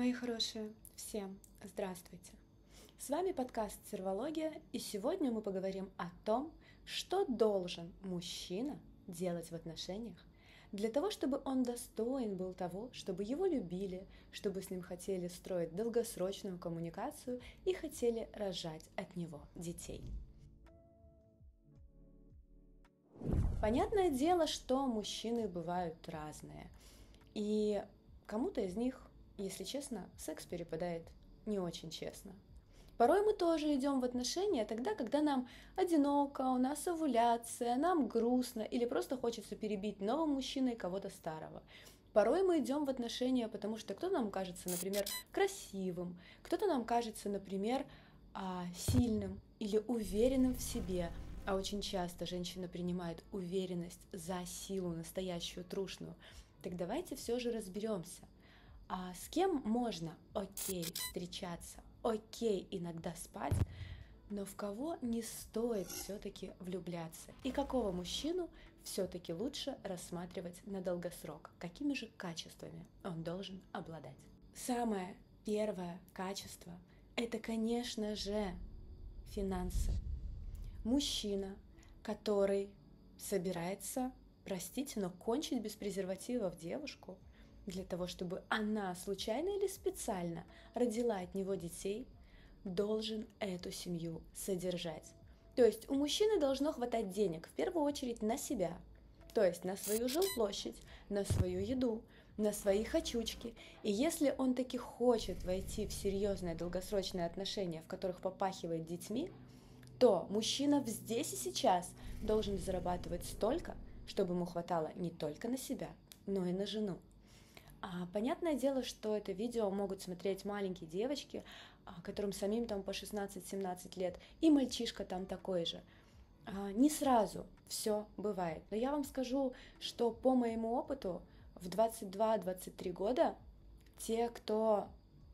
Мои хорошие, всем здравствуйте! С вами подкаст «Сервология», и сегодня мы поговорим о том, что должен мужчина делать в отношениях для того, чтобы он достоин был того, чтобы его любили, чтобы с ним хотели строить долгосрочную коммуникацию и хотели рожать от него детей. Понятное дело, что мужчины бывают разные, и кому-то из них если честно, секс перепадает не очень честно. Порой мы тоже идем в отношения тогда, когда нам одиноко, у нас овуляция, нам грустно или просто хочется перебить новым мужчиной кого-то старого. Порой мы идем в отношения, потому что кто-то нам кажется, например, красивым, кто-то нам кажется, например, а, сильным или уверенным в себе. А очень часто женщина принимает уверенность за силу настоящую, трушную. Так давайте все же разберемся – а с кем можно, окей, встречаться, окей, иногда спать, но в кого не стоит все-таки влюбляться? И какого мужчину все-таки лучше рассматривать на долгосрок? Какими же качествами он должен обладать? Самое первое качество – это, конечно же, финансы. Мужчина, который собирается, простите, но кончить без презервативов девушку – для того, чтобы она случайно или специально родила от него детей, должен эту семью содержать. То есть у мужчины должно хватать денег в первую очередь на себя, то есть на свою жилплощадь, на свою еду, на свои хочучки. И если он таки хочет войти в серьезные долгосрочные отношения, в которых попахивает детьми, то мужчина здесь и сейчас должен зарабатывать столько, чтобы ему хватало не только на себя, но и на жену. А, понятное дело, что это видео могут смотреть маленькие девочки, а, которым самим там по 16-17 лет, и мальчишка там такой же. А, не сразу все бывает. Но я вам скажу, что по моему опыту в 22-23 года те, кто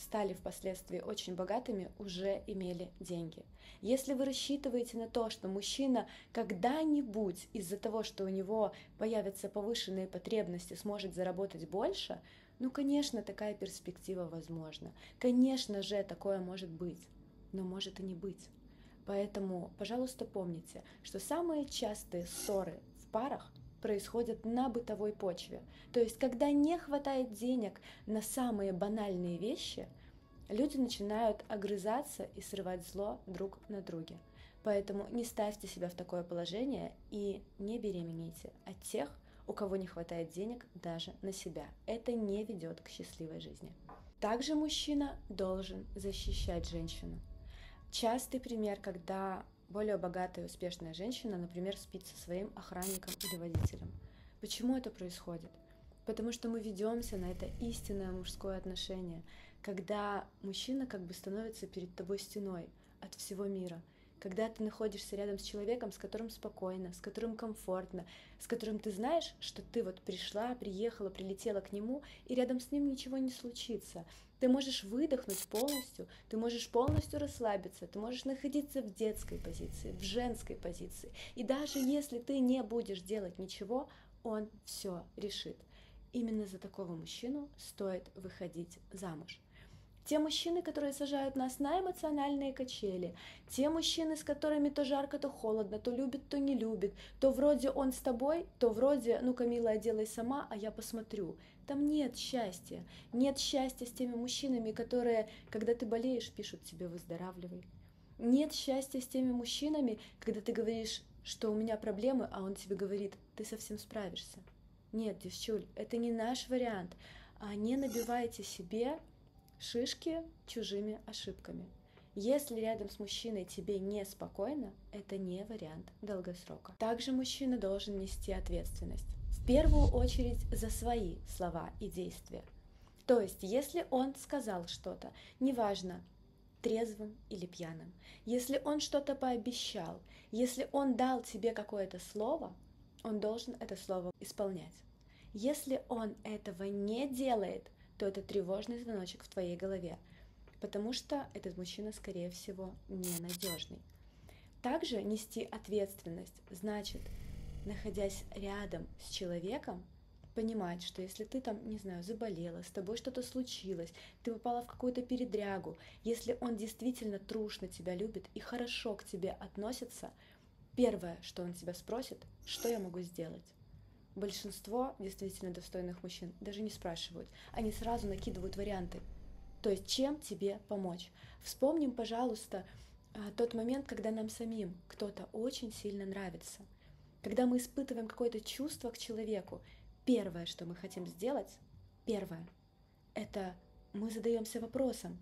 стали впоследствии очень богатыми, уже имели деньги. Если вы рассчитываете на то, что мужчина когда-нибудь из-за того, что у него появятся повышенные потребности, сможет заработать больше, ну, конечно, такая перспектива возможна. Конечно же, такое может быть, но может и не быть. Поэтому, пожалуйста, помните, что самые частые ссоры в парах происходят на бытовой почве. То есть, когда не хватает денег на самые банальные вещи, люди начинают огрызаться и срывать зло друг на друге. Поэтому не ставьте себя в такое положение и не беременейте от тех, у кого не хватает денег даже на себя. Это не ведет к счастливой жизни. Также мужчина должен защищать женщину. Частый пример, когда более богатая и успешная женщина, например, спит со своим охранником или водителем. Почему это происходит? Потому что мы ведемся на это истинное мужское отношение, когда мужчина как бы становится перед тобой стеной от всего мира – когда ты находишься рядом с человеком, с которым спокойно, с которым комфортно, с которым ты знаешь, что ты вот пришла, приехала, прилетела к нему, и рядом с ним ничего не случится. Ты можешь выдохнуть полностью, ты можешь полностью расслабиться, ты можешь находиться в детской позиции, в женской позиции. И даже если ты не будешь делать ничего, он все решит. Именно за такого мужчину стоит выходить замуж. Те мужчины, которые сажают нас на эмоциональные качели, те мужчины, с которыми то жарко, то холодно, то любит, то не любит, то вроде он с тобой, то вроде, ну-ка, милая, делай сама, а я посмотрю. Там нет счастья. Нет счастья с теми мужчинами, которые, когда ты болеешь, пишут тебе «выздоравливай». Нет счастья с теми мужчинами, когда ты говоришь, что у меня проблемы, а он тебе говорит, ты совсем справишься. Нет, девчуль, это не наш вариант. А не набивайте себе шишки чужими ошибками. Если рядом с мужчиной тебе неспокойно, это не вариант долгосрока. Также мужчина должен нести ответственность. В первую очередь за свои слова и действия. То есть, если он сказал что-то, неважно, трезвым или пьяным, если он что-то пообещал, если он дал тебе какое-то слово, он должен это слово исполнять. Если он этого не делает, то это тревожный звоночек в твоей голове, потому что этот мужчина, скорее всего, ненадежный. Также нести ответственность значит, находясь рядом с человеком, понимать, что если ты там, не знаю, заболела, с тобой что-то случилось, ты попала в какую-то передрягу, если он действительно трушно тебя любит и хорошо к тебе относится, первое, что он тебя спросит, что я могу сделать. Большинство действительно достойных мужчин даже не спрашивают, они сразу накидывают варианты. То есть чем тебе помочь? Вспомним, пожалуйста, а, тот момент, когда нам самим кто-то очень сильно нравится. Когда мы испытываем какое-то чувство к человеку, первое, что мы хотим сделать, первое, это мы задаемся вопросом,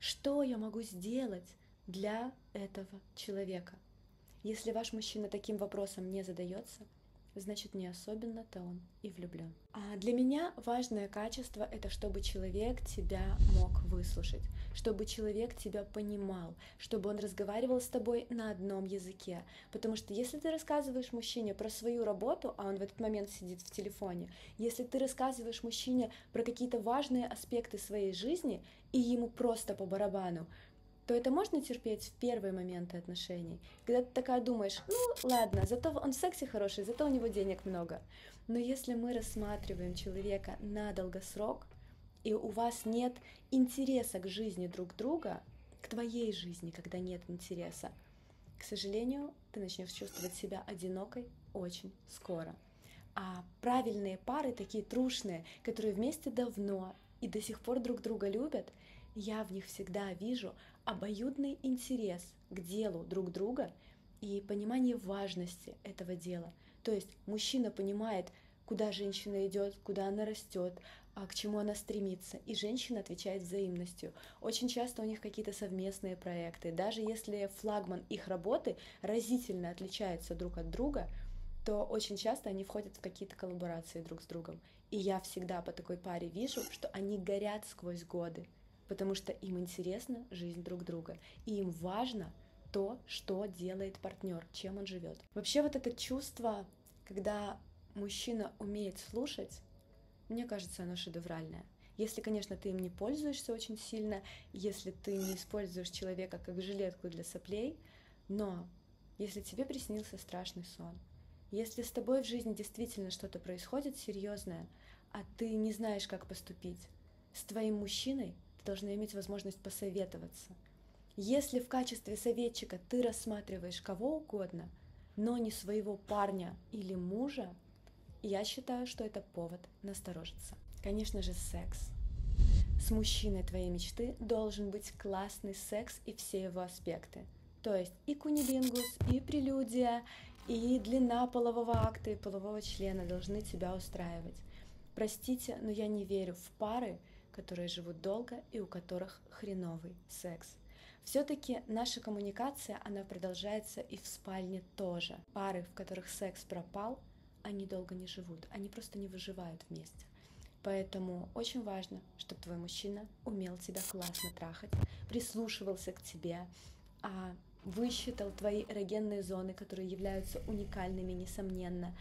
что я могу сделать для этого человека. Если ваш мужчина таким вопросом не задается, значит не особенно-то он и влюблен. А для меня важное качество это чтобы человек тебя мог выслушать, чтобы человек тебя понимал, чтобы он разговаривал с тобой на одном языке. Потому что если ты рассказываешь мужчине про свою работу, а он в этот момент сидит в телефоне, если ты рассказываешь мужчине про какие-то важные аспекты своей жизни, и ему просто по барабану, то это можно терпеть в первые моменты отношений, когда ты такая думаешь, ну ладно, зато он в сексе хороший, зато у него денег много. Но если мы рассматриваем человека на долгосрок, и у вас нет интереса к жизни друг друга, к твоей жизни, когда нет интереса, к сожалению, ты начнешь чувствовать себя одинокой очень скоро. А правильные пары, такие трушные, которые вместе давно и до сих пор друг друга любят, я в них всегда вижу обоюдный интерес к делу друг друга и понимание важности этого дела. То есть мужчина понимает, куда женщина идет, куда она растет, а к чему она стремится, и женщина отвечает взаимностью. Очень часто у них какие-то совместные проекты. Даже если флагман их работы разительно отличается друг от друга, то очень часто они входят в какие-то коллаборации друг с другом. И я всегда по такой паре вижу, что они горят сквозь годы потому что им интересна жизнь друг друга, и им важно то, что делает партнер, чем он живет. Вообще вот это чувство, когда мужчина умеет слушать, мне кажется, оно шедевральное. Если, конечно, ты им не пользуешься очень сильно, если ты не используешь человека как жилетку для соплей, но если тебе приснился страшный сон, если с тобой в жизни действительно что-то происходит серьезное, а ты не знаешь, как поступить, с твоим мужчиной должны иметь возможность посоветоваться. Если в качестве советчика ты рассматриваешь кого угодно, но не своего парня или мужа, я считаю, что это повод насторожиться. Конечно же, секс. С мужчиной твоей мечты должен быть классный секс и все его аспекты. То есть и кунилингус, и прелюдия, и длина полового акта и полового члена должны тебя устраивать. Простите, но я не верю в пары, которые живут долго и у которых хреновый секс. Все-таки наша коммуникация, она продолжается и в спальне тоже. Пары, в которых секс пропал, они долго не живут, они просто не выживают вместе. Поэтому очень важно, чтобы твой мужчина умел тебя классно трахать, прислушивался к тебе, а высчитал твои эрогенные зоны, которые являются уникальными, несомненно,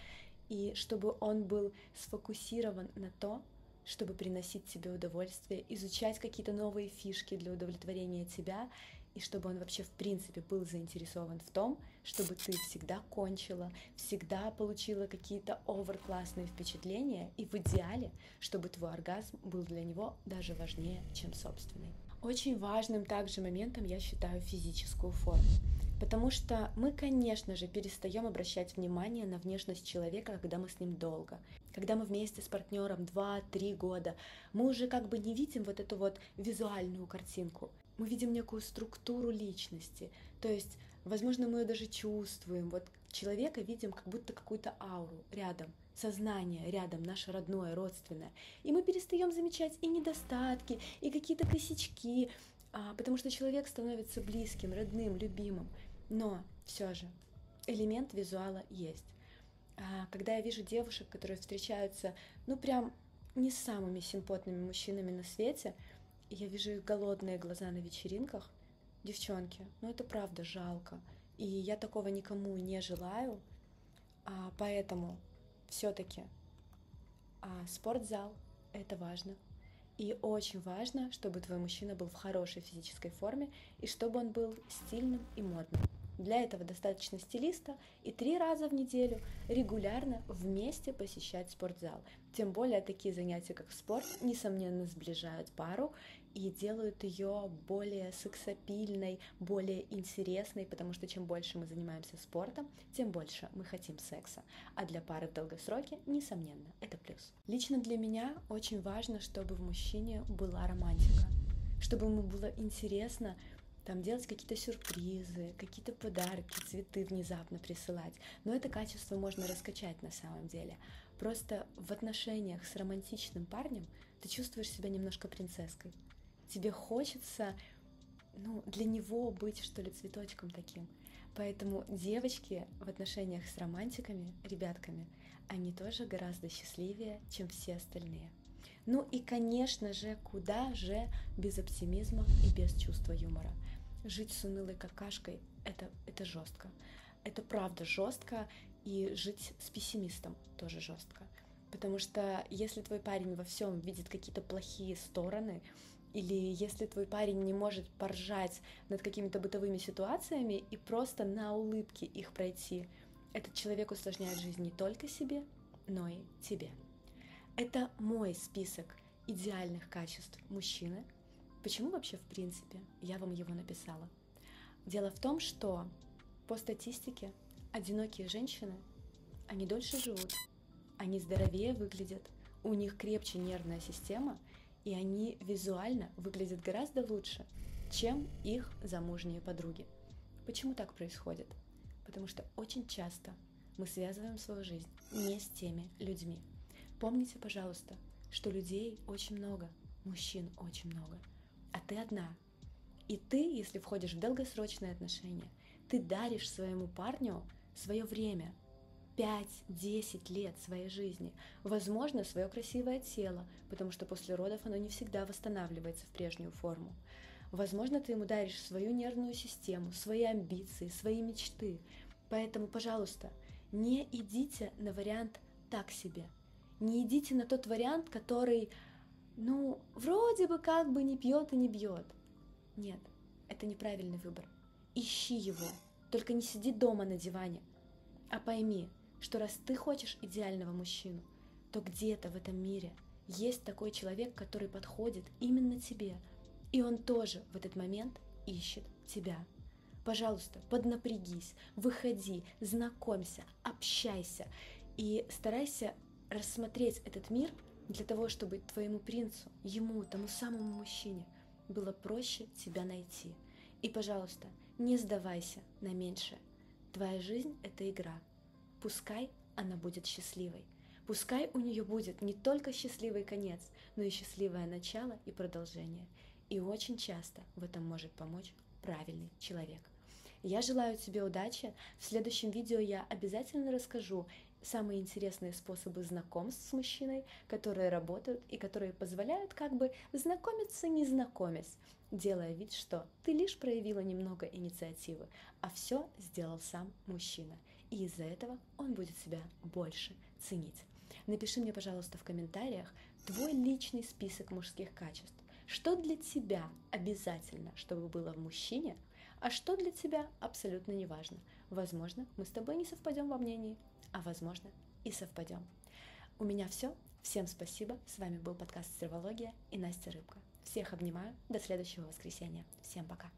и чтобы он был сфокусирован на то, чтобы приносить тебе удовольствие, изучать какие-то новые фишки для удовлетворения тебя, и чтобы он вообще в принципе был заинтересован в том, чтобы ты всегда кончила, всегда получила какие-то оверклассные впечатления, и в идеале, чтобы твой оргазм был для него даже важнее, чем собственный. Очень важным также моментом я считаю физическую форму. Потому что мы, конечно же, перестаем обращать внимание на внешность человека, когда мы с ним долго. Когда мы вместе с партнером 2-3 года, мы уже как бы не видим вот эту вот визуальную картинку. Мы видим некую структуру личности. То есть, возможно, мы ее даже чувствуем. Вот человека видим как будто какую-то ауру рядом, сознание рядом, наше родное, родственное. И мы перестаем замечать и недостатки, и какие-то косячки, потому что человек становится близким, родным, любимым. Но все же элемент визуала есть. А когда я вижу девушек, которые встречаются, ну прям не с самыми симпотными мужчинами на свете, я вижу их голодные глаза на вечеринках, девчонки, ну это правда жалко. И я такого никому не желаю, а, поэтому все-таки а, спортзал это важно. И очень важно, чтобы твой мужчина был в хорошей физической форме и чтобы он был стильным и модным. Для этого достаточно стилиста и три раза в неделю регулярно вместе посещать спортзал. Тем более такие занятия, как спорт, несомненно сближают пару и делают ее более сексапильной, более интересной, потому что чем больше мы занимаемся спортом, тем больше мы хотим секса. А для пары в долгосроке, несомненно, это плюс. Лично для меня очень важно, чтобы в мужчине была романтика, чтобы ему было интересно там делать какие-то сюрпризы, какие-то подарки, цветы внезапно присылать. Но это качество можно раскачать на самом деле. Просто в отношениях с романтичным парнем ты чувствуешь себя немножко принцесской. Тебе хочется, ну, для него быть, что ли, цветочком таким. Поэтому девочки в отношениях с романтиками, ребятками, они тоже гораздо счастливее, чем все остальные. Ну и, конечно же, куда же без оптимизма и без чувства юмора жить с унылой какашкой это, это жестко. Это правда жестко, и жить с пессимистом тоже жестко. Потому что если твой парень во всем видит какие-то плохие стороны, или если твой парень не может поржать над какими-то бытовыми ситуациями и просто на улыбке их пройти, этот человек усложняет жизнь не только себе, но и тебе. Это мой список идеальных качеств мужчины, Почему вообще, в принципе, я вам его написала? Дело в том, что по статистике одинокие женщины, они дольше живут, они здоровее выглядят, у них крепче нервная система, и они визуально выглядят гораздо лучше, чем их замужние подруги. Почему так происходит? Потому что очень часто мы связываем свою жизнь не с теми людьми. Помните, пожалуйста, что людей очень много, мужчин очень много – а ты одна. И ты, если входишь в долгосрочные отношения, ты даришь своему парню свое время, 5-10 лет своей жизни, возможно, свое красивое тело, потому что после родов оно не всегда восстанавливается в прежнюю форму. Возможно, ты ему даришь свою нервную систему, свои амбиции, свои мечты. Поэтому, пожалуйста, не идите на вариант так себе. Не идите на тот вариант, который ну, вроде бы как бы не пьет и не бьет. Нет, это неправильный выбор. Ищи его, только не сиди дома на диване. А пойми, что раз ты хочешь идеального мужчину, то где-то в этом мире есть такой человек, который подходит именно тебе, и он тоже в этот момент ищет тебя. Пожалуйста, поднапрягись, выходи, знакомься, общайся и старайся рассмотреть этот мир для того, чтобы твоему принцу, ему, тому самому мужчине, было проще тебя найти. И, пожалуйста, не сдавайся на меньшее. Твоя жизнь – это игра. Пускай она будет счастливой. Пускай у нее будет не только счастливый конец, но и счастливое начало и продолжение. И очень часто в этом может помочь правильный человек. Я желаю тебе удачи. В следующем видео я обязательно расскажу самые интересные способы знакомств с мужчиной, которые работают и которые позволяют как бы знакомиться не знакомясь, делая вид, что ты лишь проявила немного инициативы, а все сделал сам мужчина. И из-за этого он будет себя больше ценить. Напиши мне, пожалуйста, в комментариях твой личный список мужских качеств. Что для тебя обязательно, чтобы было в мужчине, а что для тебя абсолютно не важно. Возможно, мы с тобой не совпадем во мнении, а возможно и совпадем. У меня все. Всем спасибо. С вами был подкаст «Сервология» и Настя Рыбка. Всех обнимаю. До следующего воскресенья. Всем пока.